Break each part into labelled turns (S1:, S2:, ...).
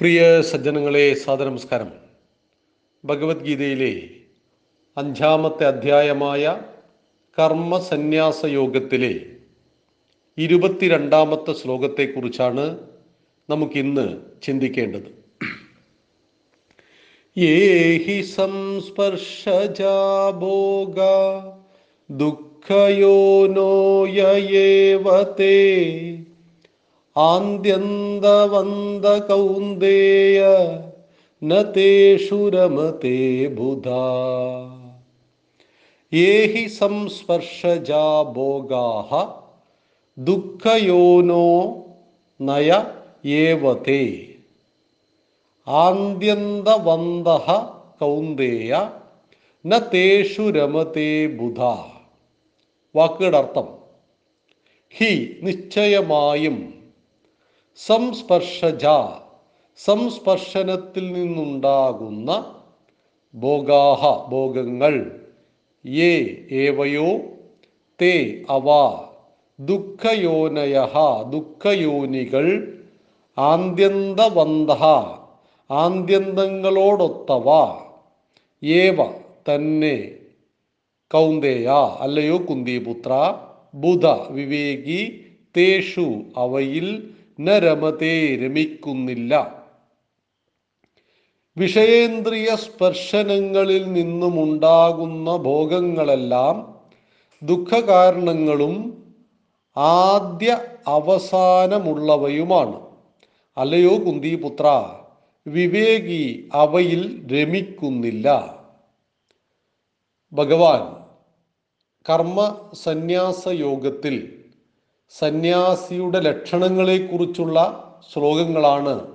S1: പ്രിയ സജ്ജനങ്ങളെ സാദനമസ്കാരം ഭഗവത്ഗീതയിലെ അഞ്ചാമത്തെ അധ്യായമായ കർമ്മസന്യാസ യോഗത്തിലെ ഇരുപത്തിരണ്ടാമത്തെ ശ്ലോകത്തെക്കുറിച്ചാണ് നമുക്കിന്ന് ചിന്തിക്കേണ്ടത്. ഏഹി സംസ്പർശജാ ഭോഗ ആന്ത്യന്തവന്ത കൗന്ദേയ നേഷു രമത്തെ ബുധ. ഏഹി സംസ്പർശജാ ഭോഗാഹ ദുഃഖയോനോ നയ ഏവത്തെ ആന്ത്യന്തവന്ത കൗന്ദേയ നേഷു രമത്തെ ബുധ. വാക്കുകളുടെ അർത്ഥം ഹി നിശ്ചയമായും സംസ്പർശജ സംസ്പർശനത്തിൽ നിന്നുണ്ടാകുന്ന ഭോഗാഹ ഭോഗങ്ങൾ. യേ ഏവയോ തേ അവ ദുഃഖയോനയ ദുഃഖയോനികൾ ആദ്യന്തവന്ത ആദ്യന്തങ്ങളോടൊത്തവ. ഏവ തന്നെ കൗന്ദേയ അല്ലയോ കുന്തിപുത്ര ബുധ വിവേകി തേഷു അവയിൽ ന രമതേ രമിക്കുന്നില്ല വിഷയേന്ദ്രിയ സ്പർശനങ്ങളിൽ നിന്നുമുണ്ടാകുന്ന ഭോഗങ്ങളെല്ലാം ദുഃഖകാരണങ്ങളും ആദ്യ അവസാനമുള്ളവയുമാണ്. അല്ലയോ കുന്തിപുത്ര വിവേകി അവയിൽ രമിക്കുന്നില്ല. ഭഗവാൻ കർമ്മ സന്യാസ യോഗത്തിൽ സന്യാസിയുടെ ലക്ഷണങ്ങളെക്കുറിച്ചുള്ള ശ്ലോകങ്ങളാണ്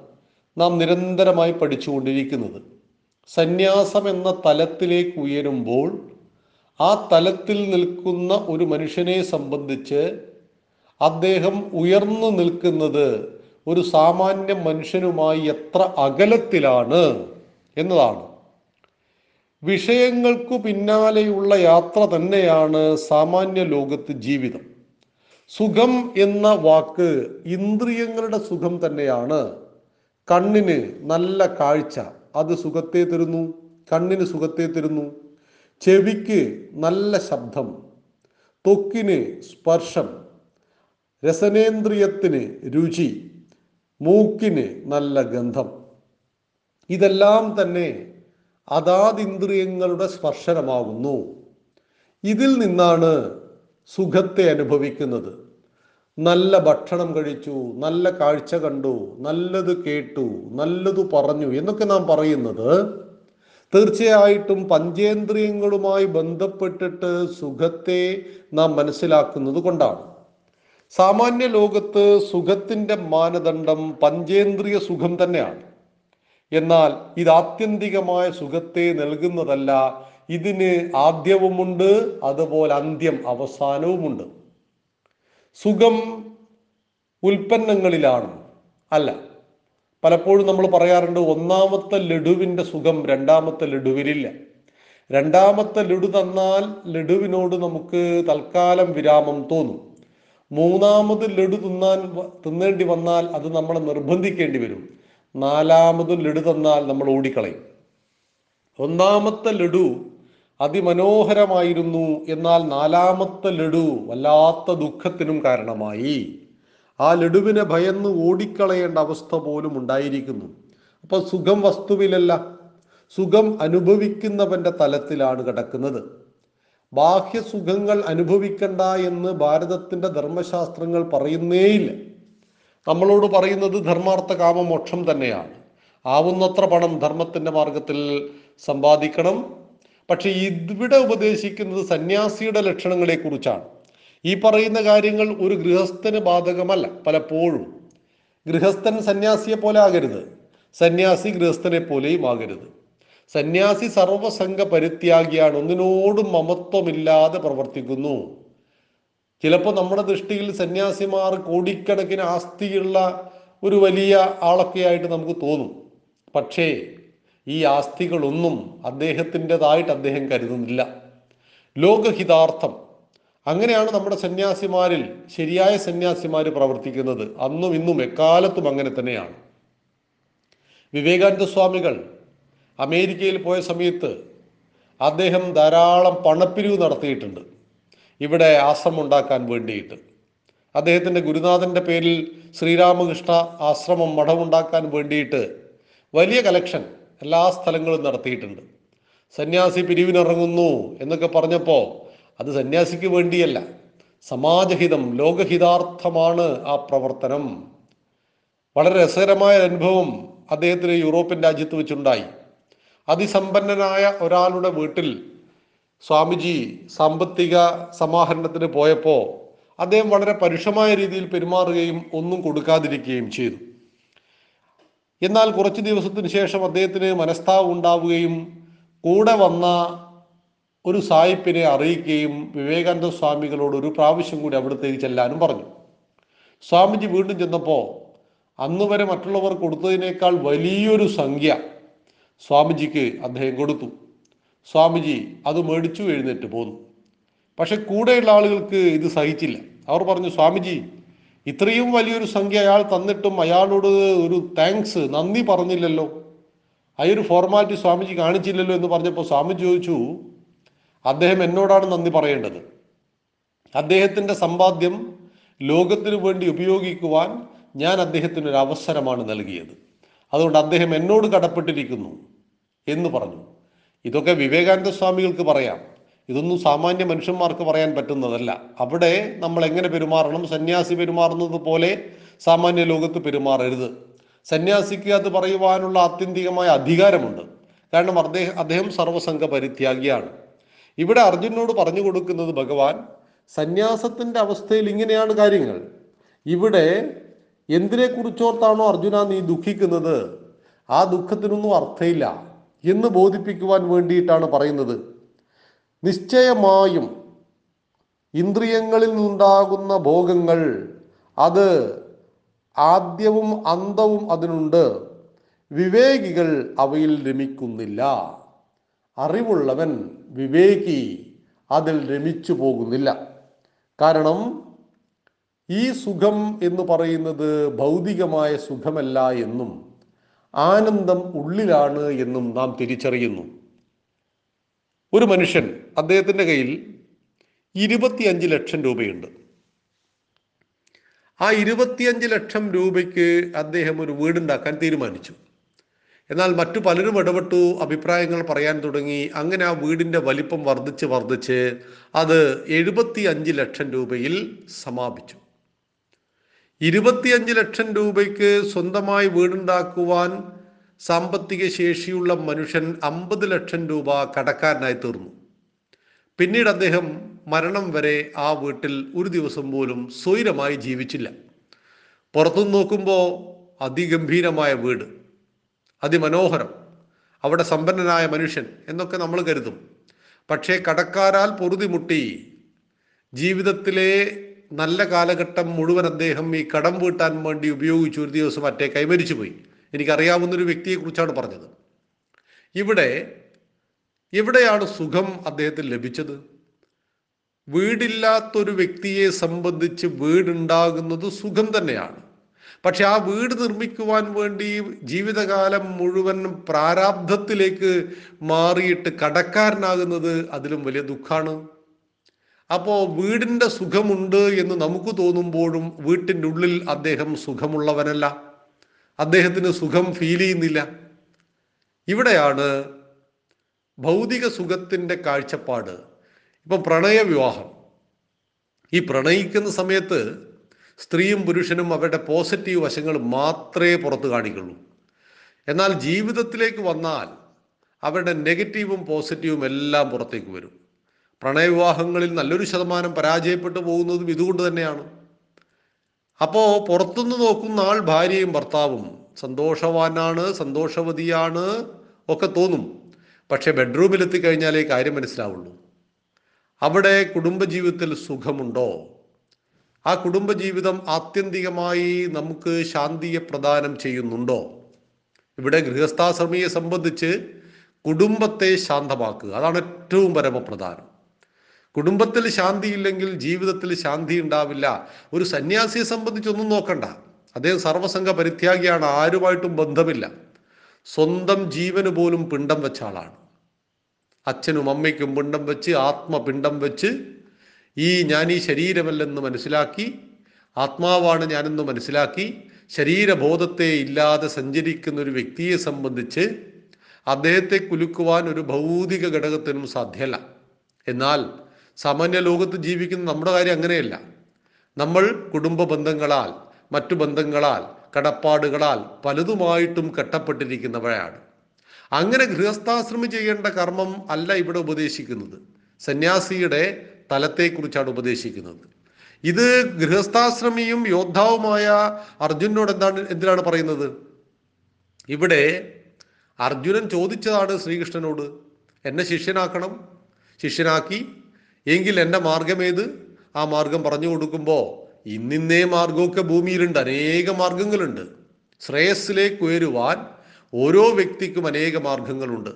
S1: നാം നിരന്തരമായി പഠിച്ചുകൊണ്ടിരിക്കുന്നത്. സന്യാസം എന്ന തലത്തിലേക്ക് ഉയരുമ്പോൾ ആ തലത്തിൽ നിൽക്കുന്ന ഒരു മനുഷ്യനെ സംബന്ധിച്ച് അദ്ദേഹം ഉയർന്നു നിൽക്കുന്നത് ഒരു സാമാന്യ മനുഷ്യനുമായി എത്ര അകലത്തിലാണ് എന്നതാണ്. വിഷയങ്ങൾക്കു പിന്നാലെയുള്ള യാത്ര തന്നെയാണ് സാമാന്യ ലോകത്ത് ജീവിതം. സുഖം എന്ന വാക്ക് ഇന്ദ്രിയങ്ങളുടെ സുഖം തന്നെയാണ്. കണ്ണിന് നല്ല കാഴ്ച അത് സുഖത്തെ തരുന്നു. കണ്ണിന് സുഖത്തെ തരുന്നു. ചെവിക്ക് നല്ല ശബ്ദം ത്വക്കിന് സ്പർശം രസനേന്ദ്രിയത്തിന് രുചി മൂക്കിന് നല്ല ഗന്ധം. ഇതെല്ലാം തന്നെ അതാതിന്ദ്രിയങ്ങളുടെ സ്പർശനമാകുന്നു. ഇതിൽ നിന്നാണ് സുഖത്തെ അനുഭവിക്കുന്നത്. നല്ല ഭക്ഷണം കഴിച്ചു നല്ല കാഴ്ച കണ്ടു നല്ലത് കേട്ടു നല്ലത് പറഞ്ഞു എന്നൊക്കെ നാം പറയുന്നത് തീർച്ചയായിട്ടും പഞ്ചേന്ദ്രിയങ്ങളുമായി ബന്ധപ്പെട്ടിട്ട് സുഖത്തെ നാം മനസ്സിലാക്കുന്നത് കൊണ്ടാണ്. സാമാന്യ ലോകത്ത് സുഖത്തിന്റെ മാനദണ്ഡം പഞ്ചേന്ദ്രിയ സുഖം തന്നെയാണ്. എന്നാൽ ഇത് ആത്യന്തികമായ സുഖത്തെ നൽകുന്നതല്ല ഇതിന് ആദ്യവുമുണ്ട് അതുപോലെ അന്ത്യം അവസാനവുമുണ്ട്. സുഖം ഉൽപ്പന്നങ്ങളിലാണ്. അല്ല പലപ്പോഴും നമ്മൾ പറയാറുണ്ട് ഒന്നാമത്തെ ലഡുവിന്റെ സുഖം രണ്ടാമത്തെ ലഡുവിലില്ല. രണ്ടാമത്തെ ലഡു തന്നാൽ ലഡുവിനോട് നമുക്ക് തൽക്കാലം വിരാമം തോന്നും. മൂന്നാമത് ലഡു തിന്നാൻ തിന്നേണ്ടി വന്നാൽ അത് നമ്മളെ നിർബന്ധിക്കേണ്ടി വരും. നാലാമതും ലഡു തന്നാൽ നമ്മൾ ഓടിക്കളയും. ഒന്നാമത്തെ ലഡു അതിമനോഹരമായിരുന്നു എന്നാൽ നാലാമത്തെ ലഡു വല്ലാത്ത ദുഃഖത്തിനും കാരണമായി. ആ ലഡുവിനെ ഭയന്ന് ഓടിക്കളയേണ്ട അവസ്ഥ പോലും ഉണ്ടായിരിക്കുന്നു. അപ്പൊ സുഖം വസ്തുവിലല്ല സുഖം അനുഭവിക്കുന്നവന്റെ തലത്തിലാണ് കിടക്കുന്നത്. ബാഹ്യ സുഖങ്ങൾ അനുഭവിക്കണ്ട എന്ന് ഭാരതത്തിന്റെ ധർമ്മശാസ്ത്രങ്ങൾ പറയുന്നേയില്ല. നമ്മളോട് പറയുന്നത് ധർമാർത്ഥ കാമ മോക്ഷം തന്നെയാണ്. ആവുന്നത്ര പണം ധർമ്മത്തിന്റെ മാർഗത്തിൽ സമ്പാദിക്കണം പക്ഷെ ഇവിടെ ഉപദേശിക്കുന്നത് സന്യാസിയുടെ ലക്ഷണങ്ങളെ കുറിച്ചാണ് ഈ പറയുന്ന കാര്യങ്ങൾ ഒരു ഗൃഹസ്ഥന് ബാധകമല്ല പലപ്പോഴും. ഗൃഹസ്ഥൻ സന്യാസിയെ പോലെ ആകരുത്. സന്യാസി ഗൃഹസ്ഥനെ പോലെയും ആകരുത്. സന്യാസി സർവസംഘ പരിത്യാഗിയാണ് ഒന്നിനോടും മമത്വമില്ലാതെ പ്രവർത്തിക്കുന്നു. ചിലപ്പോൾ നമ്മുടെ ദൃഷ്ടിയിൽ സന്യാസിമാർ കോടിക്കണക്കിന് ആസ്തിയുള്ള ഒരു വലിയ ആളൊക്കെ ആയിട്ട് നമുക്ക് തോന്നും. പക്ഷേ ഈ ആസ്തികളൊന്നും അദ്ദേഹത്തിന്റെതായിട്ട് അദ്ദേഹം കരുതുന്നില്ല. ലോകഹിതാർത്ഥം. അങ്ങനെയാണ് നമ്മുടെ സന്യാസിമാരിൽ ശരിയായ സന്യാസിമാർ പ്രവർത്തിക്കുന്നത്. അന്നും ഇന്നും എക്കാലത്തും അങ്ങനെ തന്നെയാണ്. വിവേകാനന്ദ സ്വാമികൾ അമേരിക്കയിൽ പോയ സമയത്ത് അദ്ദേഹം ധാരാളം പണപ്പിരിവ് നടത്തിയിട്ടുണ്ട്. ഇവിടെ ആശ്രമം ഉണ്ടാക്കാൻ വേണ്ടിയിട്ട്. അദ്ദേഹത്തിന്റെ ഗുരുനാഥന്റെ പേരിൽ ശ്രീരാമകൃഷ്ണ ആശ്രമം മഠമുണ്ടാക്കാൻ വേണ്ടിയിട്ട് വലിയ കലക്ഷൻ എല്ലാ സ്ഥലങ്ങളും നടത്തിയിട്ടുണ്ട്. സന്യാസി പിരിവിനിറങ്ങുന്നു എന്നൊക്കെ പറഞ്ഞപ്പോൾ അത് സന്യാസിക്ക് വേണ്ടിയല്ല സമാജഹിതം ലോകഹിതാർത്ഥമാണ് ആ പ്രവർത്തനം. വളരെ രസകരമായ അനുഭവം അദ്ദേഹത്തിന് യൂറോപ്യൻ രാജ്യത്ത് വെച്ചുണ്ടായി. അതിസമ്പന്നനായ ഒരാളുടെ വീട്ടിൽ സ്വാമിജി സാമ്പത്തിക സമാഹരണത്തിന് പോയപ്പോൾ അദ്ദേഹം വളരെ പരുഷമായ രീതിയിൽ പെരുമാറുകയും ഒന്നും കൊടുക്കാതിരിക്കുകയും ചെയ്തു. എന്നാൽ കുറച്ച് ദിവസത്തിന് ശേഷം അദ്ദേഹത്തിന് മനസ്താവ് ഉണ്ടാവുകയും കൂടെ വന്ന ഒരു സായിപ്പിനെ അറിയിക്കുകയും വിവേകാനന്ദ സ്വാമികളോട് ഒരു പ്രാവശ്യം കൂടി അവിടത്തേക്ക് ചെല്ലാനും പറഞ്ഞു. സ്വാമിജി വീണ്ടും ചെന്നപ്പോൾ അന്ന് വരെ മറ്റുള്ളവർ കൊടുത്തതിനേക്കാൾ വലിയൊരു സംഖ്യ സ്വാമിജിക്ക് അദ്ദേഹം കൊടുത്തു. സ്വാമിജി അത് മേടിച്ചു എഴുന്നേറ്റ് പോന്നു. പക്ഷെ കൂടെയുള്ള ആളുകൾക്ക് ഇത് സഹിച്ചില്ല. അവർ പറഞ്ഞു സ്വാമിജി ഇത്രയും വലിയൊരു സംഖ്യ അയാൾ തന്നിട്ടും അയാളോട് ഒരു താങ്ക്സ് നന്ദി പറഞ്ഞില്ലല്ലോ. ആ ഒരു ഫോർമാലിറ്റി സ്വാമിജി കാണിച്ചില്ലല്ലോ എന്ന് പറഞ്ഞപ്പോൾ സ്വാമി ചോദിച്ചു അദ്ദേഹം എന്നോടാണ് നന്ദി പറയേണ്ടത്. അദ്ദേഹത്തിന്റെ സമ്പാദ്യം ലോകത്തിനു വേണ്ടി ഉപയോഗിക്കുവാൻ ഞാൻ അദ്ദേഹത്തിന് ഒരു അവസരമാണ് നൽകിയത്. അതുകൊണ്ട് അദ്ദേഹം എന്നോട് കടപ്പെട്ടിരിക്കുന്നു എന്ന് പറഞ്ഞു. ഇതൊക്കെ വിവേകാനന്ദ സ്വാമികൾക്ക് പറയാം. ഇതൊന്നും സാമാന്യ മനുഷ്യന്മാർക്ക് പറയാൻ പറ്റുന്നതല്ല. അവിടെ നമ്മൾ എങ്ങനെ പെരുമാറണം? സന്യാസി പെരുമാറുന്നത് പോലെ സാമാന്യ ലോകത്ത് പെരുമാറരുത്. സന്യാസിക്ക് അത് പറയുവാനുള്ള ആത്യന്തികമായ അധികാരമുണ്ട്. കാരണം അദ്ദേഹം അദ്ദേഹം സർവസംഘ പരിത്യാഗിയാണ്. ഇവിടെ അർജുനോട് പറഞ്ഞു കൊടുക്കുന്നത് ഭഗവാൻ സന്യാസത്തിന്റെ അവസ്ഥയിൽ ഇങ്ങനെയാണ് കാര്യങ്ങൾ. ഇവിടെ എന്തിനെ കുറിച്ചോർത്താണോ അർജുന നീ ദുഃഖിക്കുന്നത്? ആ ദുഃഖത്തിനൊന്നും അർത്ഥമില്ല എന്ന് ബോധിപ്പിക്കുവാൻ വേണ്ടിയിട്ടാണ് പറയുന്നത്. നിശ്ചയമായും ഇന്ദ്രിയങ്ങളിൽ നിന്നുണ്ടാകുന്ന ഭോഗങ്ങൾ അത് ആദ്യവും അന്തവും അതിനുണ്ട്. വിവേകികൾ അവയിൽ രമിക്കുന്നില്ല. അറിവുള്ളവൻ വിവേകി അതിൽ രമിച്ചു പോകുന്നില്ല. കാരണം ഈ സുഖം എന്ന് പറയുന്നത് ഭൗതികമായ സുഖമല്ല എന്നും ആനന്ദം ഉള്ളിലാണ് എന്നും നാം തിരിച്ചറിയുന്നു. ഒരു മനുഷ്യൻ അദ്ദേഹത്തിന്റെ കയ്യിൽ ഇരുപത്തിയഞ്ച് ലക്ഷം രൂപയുണ്ട്. ആ ഇരുപത്തിയഞ്ച് ലക്ഷം രൂപയ്ക്ക് അദ്ദേഹം ഒരു വീടുണ്ടാക്കാൻ തീരുമാനിച്ചു. എന്നാൽ മറ്റു പലരും ഇടപെട്ടു അഭിപ്രായങ്ങൾ പറയാൻ തുടങ്ങി. അങ്ങനെ ആ വീടിന്റെ വലിപ്പം വർദ്ധിച്ച് വർദ്ധിച്ച് അത് എഴുപത്തി അഞ്ച് ലക്ഷം രൂപയിൽ സമാപിച്ചു. ഇരുപത്തിയഞ്ച് ലക്ഷം രൂപയ്ക്ക് സ്വന്തമായി വീടുണ്ടാക്കുവാൻ സാമ്പത്തിക ശേഷിയുള്ള മനുഷ്യൻ അമ്പത് ലക്ഷം രൂപ കടക്കാരനായി തീർന്നു. പിന്നീട് അദ്ദേഹം മരണം വരെ ആ വീട്ടിൽ ഒരു ദിവസം പോലും സ്വൈരമായി ജീവിച്ചില്ല. പുറത്തു നോക്കുമ്പോൾ അതിഗംഭീരമായ വീട് അതിമനോഹരം അവിടെ സമ്പന്നനായ മനുഷ്യൻ എന്നൊക്കെ നമ്മൾ കരുതും. പക്ഷേ കടക്കാരാൽ പൊറുതിമുട്ടി. ജീവിതത്തിലെ നല്ല കാലഘട്ടം മുഴുവൻ അദ്ദേഹം ഈ കടം വീട്ടാൻ വേണ്ടി ഉപയോഗിച്ചു ഒരു ദിവസം മറ്റേ കൈമരിച്ചു പോയി എനിക്കറിയാവുന്ന ഒരു വ്യക്തിയെക്കുറിച്ചാണ് പറഞ്ഞത്. ഇവിടെ എവിടെയാണ് സുഖം അദ്ദേഹത്തിന് ലഭിച്ചത്? വീടില്ലാത്തൊരു വ്യക്തിയെ സംബന്ധിച്ച് വീടുണ്ടാകുന്നത് സുഖം തന്നെയാണ്. പക്ഷെ ആ വീട് നിർമ്മിക്കുവാൻ വേണ്ടി ജീവിതകാലം മുഴുവൻ പ്രാരാബ്ധത്തിലേക്ക് മാറിയിട്ട് കടക്കാരനാകുന്നത് അതിലും വലിയ ദുഃഖമാണ് അപ്പോൾ വീടിന്റെ സുഖമുണ്ട് എന്ന് നമുക്ക് തോന്നുമ്പോഴും വീട്ടിന്റെ ഉള്ളിൽ അദ്ദേഹം സുഖമുള്ളവനല്ല. അദ്ദേഹത്തിന് സുഖം ഫീൽ ചെയ്യുന്നില്ല. ഇവിടെയാണ് ഭൗതിക സുഖത്തിന്റെ കാഴ്ചപ്പാട്. ഇപ്പം പ്രണയവിവാഹം ഈ പ്രണയിക്കുന്ന സമയത്ത് സ്ത്രീയും പുരുഷനും അവരുടെ പോസിറ്റീവ് വശങ്ങൾ മാത്രമേ പുറത്ത് കാണിക്കുള്ളൂ. എന്നാൽ ജീവിതത്തിലേക്ക് വന്നാൽ അവരുടെ നെഗറ്റീവും പോസിറ്റീവും എല്ലാം പുറത്തേക്ക് വരും. പ്രണയവിവാഹങ്ങളിൽ നല്ലൊരു ശതമാനം പരാജയപ്പെട്ടു പോകുന്നതും ഇതുകൊണ്ട് തന്നെയാണ്. അപ്പോൾ പുറത്തുനിന്ന് നോക്കുന്ന ആൾ ഭാര്യയും ഭർത്താവും സന്തോഷവാനാണ് സന്തോഷവതിയാണ് ഒക്കെ തോന്നും. പക്ഷെ ബെഡ്റൂമിൽ എത്തിക്കഴിഞ്ഞാലേ കാര്യം മനസ്സിലാവുള്ളൂ. അവിടെ കുടുംബജീവിതത്തിൽ സുഖമുണ്ടോ? ആ കുടുംബജീവിതം ആത്യന്തികമായി നമുക്ക് ശാന്തിയെ പ്രദാനം ചെയ്യുന്നുണ്ടോ? ഇവിടെ ഗൃഹസ്ഥാശ്രമിയെ സംബന്ധിച്ച് കുടുംബത്തെ ശാന്തമാക്കുക. അതാണ് ഏറ്റവും പരമപ്രധാനം. കുടുംബത്തിൽ ശാന്തിയില്ലെങ്കിൽ ജീവിതത്തിൽ ശാന്തി ഉണ്ടാവില്ല. ഒരു സന്യാസിയെ സംബന്ധിച്ചൊന്നും നോക്കണ്ട. അദ്ദേഹം സർവസംഘ പരിത്യാഗിയാണ് ആരുമായിട്ടും ബന്ധമില്ല. സ്വന്തം ജീവന് പോലും പിണ്ടം വെച്ച ആളാണ്. അച്ഛനും അമ്മയ്ക്കും പിണ്ടം വെച്ച് ആത്മപിണ്ടം വെച്ച് ഈ ഞാൻ ഈ ശരീരമല്ലെന്ന് മനസ്സിലാക്കി ആത്മാവാണ് ഞാനെന്ന് മനസ്സിലാക്കി ശരീരബോധത്തെ ഇല്ലാതെ സഞ്ചരിക്കുന്ന ഒരു വ്യക്തിയെ സംബന്ധിച്ച് അദ്ദേഹത്തെ കുലുക്കുവാൻ ഒരു ഭൗതിക ഘടകത്തിനും സാധ്യമല്ല എന്നാൽ സാമാന്യ ലോകത്ത് ജീവിക്കുന്ന നമ്മുടെ കാര്യം അങ്ങനെയല്ല. നമ്മൾ കുടുംബ ബന്ധങ്ങളാൽ മറ്റു ബന്ധങ്ങളാൽ കടപ്പാടുകളാൽ പലതുമായിട്ടും കെട്ടപ്പെട്ടിരിക്കുന്നവരാണ്. അങ്ങനെ ഗൃഹസ്ഥാശ്രമം ചെയ്യേണ്ട കർമ്മം അല്ല ഇവിടെ ഉപദേശിക്കുന്നത്. സന്യാസിയുടെ തലത്തെക്കുറിച്ചാണ് ഉപദേശിക്കുന്നത്. ഇത് ഗൃഹസ്ഥാശ്രമിയും യോദ്ധാവുമായ അർജുനോട് എന്താണ് എന്തിനാണ് പറയുന്നത്? ഇവിടെ അർജുനൻ ചോദിച്ചതാണ് ശ്രീകൃഷ്ണനോട് എന്നെ ശിഷ്യനാക്കണം. ശിഷ്യനാക്കി എങ്കിൽ എന്റെ മാർഗമേത് ആ മാർഗം പറഞ്ഞു കൊടുക്കുമ്പോൾ ഇന്നിന്നേ മാർഗമൊക്കെ ഭൂമിയിലുണ്ട് അനേക മാർഗങ്ങളുണ്ട് ശ്രേയസ്സിലേക്ക് ഉയരുവാൻ ഓരോ വ്യക്തിക്കും അനേക മാർഗങ്ങളുണ്ട്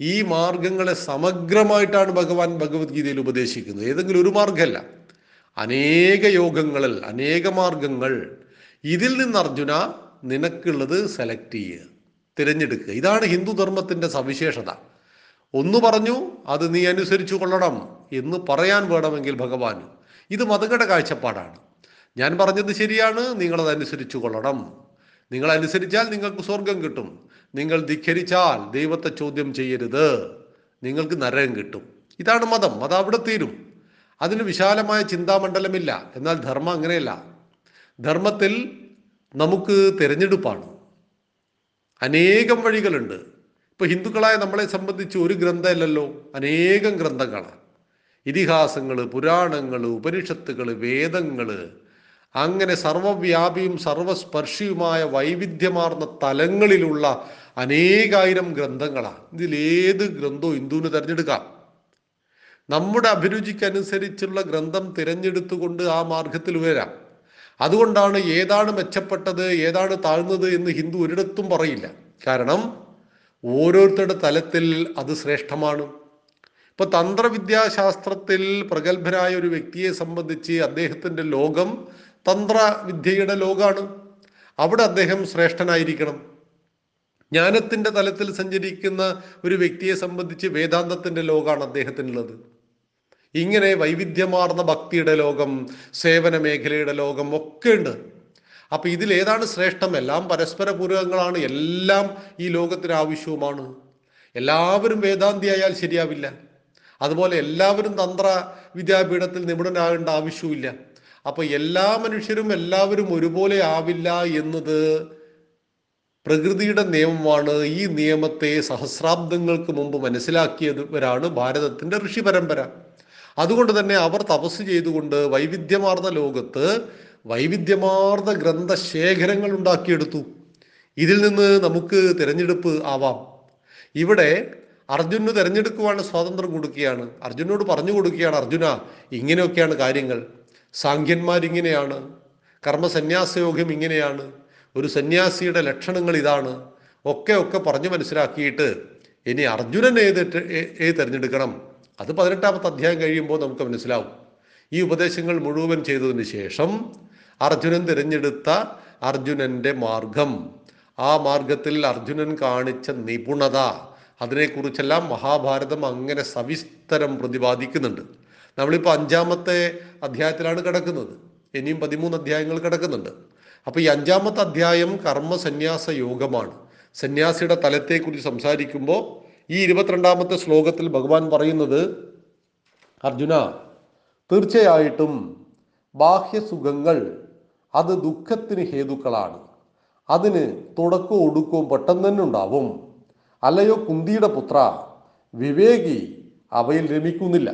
S1: ഈ മാർഗങ്ങളെ സമഗ്രമായിട്ടാണ് ഭഗവാൻ ഭഗവത്ഗീതയിൽ ഉപദേശിക്കുന്നത്. ഏതെങ്കിലും ഒരു മാർഗമല്ല അനേക യോഗങ്ങളിൽ അനേക മാർഗങ്ങൾ ഇതിൽ നിന്ന് അർജുന നിനക്കുള്ളത് സെലക്ട് ചെയ്യുക തിരഞ്ഞെടുക്കുക. ഇതാണ് ഹിന്ദു ധർമ്മത്തിന്റെ സവിശേഷത. ഒന്ന് പറഞ്ഞു അത് നീ അനുസരിച്ചു കൊള്ളണം എന്ന് പറയാൻ വേണമെങ്കിൽ ഭഗവാൻ. ഇത് മതകട കാഴ്ചപ്പാടാണ്. ഞാൻ പറഞ്ഞത് ശരിയാണ് നിങ്ങളത് അനുസരിച്ചു കൊള്ളണം. നിങ്ങൾ അനുസരിച്ചാൽ നിങ്ങൾക്ക് സ്വർഗം കിട്ടും. നിങ്ങൾ ധിഖരിച്ചാൽ ദൈവത്തെ ചോദ്യം ചെയ്യരുത്. നിങ്ങൾക്ക് നരകം കിട്ടും. ഇതാണ് മതം. മതം അവിടെ തീരും. അതിന് വിശാലമായ ചിന്താമണ്ഡലമില്ല. എന്നാൽ ധർമ്മം അങ്ങനെയല്ല. ധർമ്മത്തിൽ നമുക്ക് തിരഞ്ഞെടുപ്പാണ്. അനേകം വഴികളുണ്ട്. ഇപ്പൊ ഹിന്ദുക്കളായ നമ്മളെ സംബന്ധിച്ച് ഒരു ഗ്രന്ഥമല്ലല്ലോ അനേകം ഗ്രന്ഥങ്ങളാണ്. ഇതിഹാസങ്ങൾ പുരാണങ്ങൾ ഉപനിഷത്തുകൾ വേദങ്ങൾ അങ്ങനെ സർവവ്യാപിയും സർവസ്പർശിയുമായ വൈവിധ്യമാർന്ന തലങ്ങളിലുള്ള അനേകായിരം ഗ്രന്ഥങ്ങളാണ്. ഇതിലേത് ഗ്രന്ഥവും ഹിന്ദുവിന് തിരഞ്ഞെടുക്കാം. നമ്മുടെ അഭിരുചിക്കനുസരിച്ചുള്ള ഗ്രന്ഥം തിരഞ്ഞെടുത്തുകൊണ്ട് ആ മാർഗത്തിൽ വരാം. അതുകൊണ്ടാണ് ഏതാണ് മെച്ചപ്പെട്ടത് ഏതാണ് താഴ്ന്നത് എന്ന് ഹിന്ദു ഒരിടത്തും പറയില്ല. കാരണം ഓരോരുത്തരുടെ തലത്തിൽ അത് ശ്രേഷ്ഠമാണ്. ഇപ്പൊ തന്ത്രവിദ്യാശാസ്ത്രത്തിൽ പ്രഗത്ഭനായ ഒരു വ്യക്തിയെ സംബന്ധിച്ച് അദ്ദേഹത്തിന്റെ ലോകം തന്ത്രവിദ്യയുടെ ലോകമാണ് അവിടെ അദ്ദേഹം ശ്രേഷ്ഠനായിരിക്കണം. ജ്ഞാനത്തിന്റെ തലത്തിൽ സഞ്ചരിക്കുന്ന ഒരു വ്യക്തിയെ സംബന്ധിച്ച് വേദാന്തത്തിന്റെ ലോകമാണ് അദ്ദേഹത്തിനുള്ളത്. ഇങ്ങനെ വൈവിധ്യമാർന്ന ഭക്തിയുടെ ലോകം സേവന മേഖലയുടെ ലോകം ഒക്കെ ഉണ്ട്. അപ്പൊ ഇതിൽ ഏതാണ് ശ്രേഷ്ഠം? എല്ലാം പരസ്പര പൂരകങ്ങളാണ് എല്ലാം ഈ ലോകത്തിന് ആവശ്യവുമാണ്. എല്ലാവരും വേദാന്തിയായാൽ ശരിയാവില്ല. അതുപോലെ എല്ലാവരും തന്ത്ര വിദ്യാപീഠത്തിൽ നിപുണനാകേണ്ട ആവശ്യവുമില്ല. അപ്പൊ എല്ലാ മനുഷ്യരും എല്ലാവരും ഒരുപോലെ ആവില്ല എന്നത് പ്രകൃതിയുടെ നിയമമാണ്. ഈ നിയമത്തെ സഹസ്രാബ്ദങ്ങൾക്ക് മുമ്പ് മനസ്സിലാക്കിയവരാണ് ഭാരതത്തിന്റെ ഋഷി പരമ്പര. അതുകൊണ്ട് തന്നെ അവർ തപസ് ചെയ്തുകൊണ്ട് വൈവിധ്യമാർന്ന ലോകത്ത് വൈവിധ്യമാർന്ന ഗ്രന്ഥശേഖരങ്ങൾ ഉണ്ടാക്കിയെടുത്തു. ഇതിൽ നിന്ന് നമുക്ക് തിരഞ്ഞെടുപ്പ് ആവാം. ഇവിടെ അർജുനു തിരഞ്ഞെടുക്കുവാണ് സ്വാതന്ത്ര്യം കൊടുക്കുകയാണ്. അർജുനോട് പറഞ്ഞു കൊടുക്കുകയാണ് അർജുന ഇങ്ങനെയൊക്കെയാണ് കാര്യങ്ങൾ. സാഖ്യന്മാരിങ്ങനെയാണ്. കർമ്മസന്യാസയോഗ്യം ഇങ്ങനെയാണ്. ഒരു സന്യാസിയുടെ ലക്ഷണങ്ങൾ ഇതാണ്. ഒക്കെ ഒക്കെ പറഞ്ഞു മനസ്സിലാക്കിയിട്ട് ഇനി അർജുനൻ ഏത് ഏത് തിരഞ്ഞെടുക്കണം? അത് പതിനെട്ടാമത്തെ അധ്യായം കഴിയുമ്പോൾ നമുക്ക് മനസ്സിലാവും. ഈ ഉപദേശങ്ങൾ മുഴുവൻ ചെയ്തതിന് ശേഷം അർജുനൻ തിരഞ്ഞെടുത്ത അർജുനന്റെ മാർഗം. ആ മാർഗത്തിൽ അർജുനൻ കാണിച്ച നിപുണത അതിനെക്കുറിച്ചെല്ലാം മഹാഭാരതം അങ്ങനെ സവിസ്തരം പ്രതിപാദിക്കുന്നുണ്ട്. നമ്മളിപ്പോൾ അഞ്ചാമത്തെ അധ്യായത്തിലാണ് കിടക്കുന്നത്. ഇനിയും പതിമൂന്ന് അധ്യായങ്ങൾ കിടക്കുന്നുണ്ട്. അപ്പോൾ ഈ അഞ്ചാമത്തെ അധ്യായം കർമ്മസന്യാസ യോഗമാണ്. സന്യാസിയുടെ തലത്തെക്കുറിച്ച് സംസാരിക്കുമ്പോൾ ഈ ഇരുപത്തിരണ്ടാമത്തെ ശ്ലോകത്തിൽ ഭഗവാൻ പറയുന്നത് അർജുന തീർച്ചയായിട്ടും ബാഹ്യസുഖങ്ങൾ അത് ദുഃഖത്തിന് ഹേതുക്കളാണ്. അതിന് തുടക്കവും ഒടുക്കവും പെട്ടെന്ന് തന്നെ ഉണ്ടാവും. അല്ലയോ കുന്തിയുടെ പുത്ര വിവേകി അവയിൽ രമിക്കുന്നില്ല.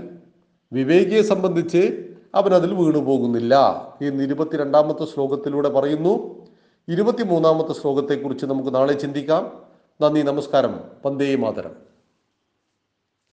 S1: വിവേകിയെ സംബന്ധിച്ച് അവൻ അതിൽ വീണു പോകുന്നില്ല എന്ന് ഇരുപത്തിരണ്ടാമത്തെ ശ്ലോകത്തിലൂടെ പറയുന്നു. ഇരുപത്തിമൂന്നാമത്തെ ശ്ലോകത്തെക്കുറിച്ച് നമുക്ക് നാളെ ചിന്തിക്കാം. നന്ദി നമസ്കാരം. വന്ദേ മാതരം.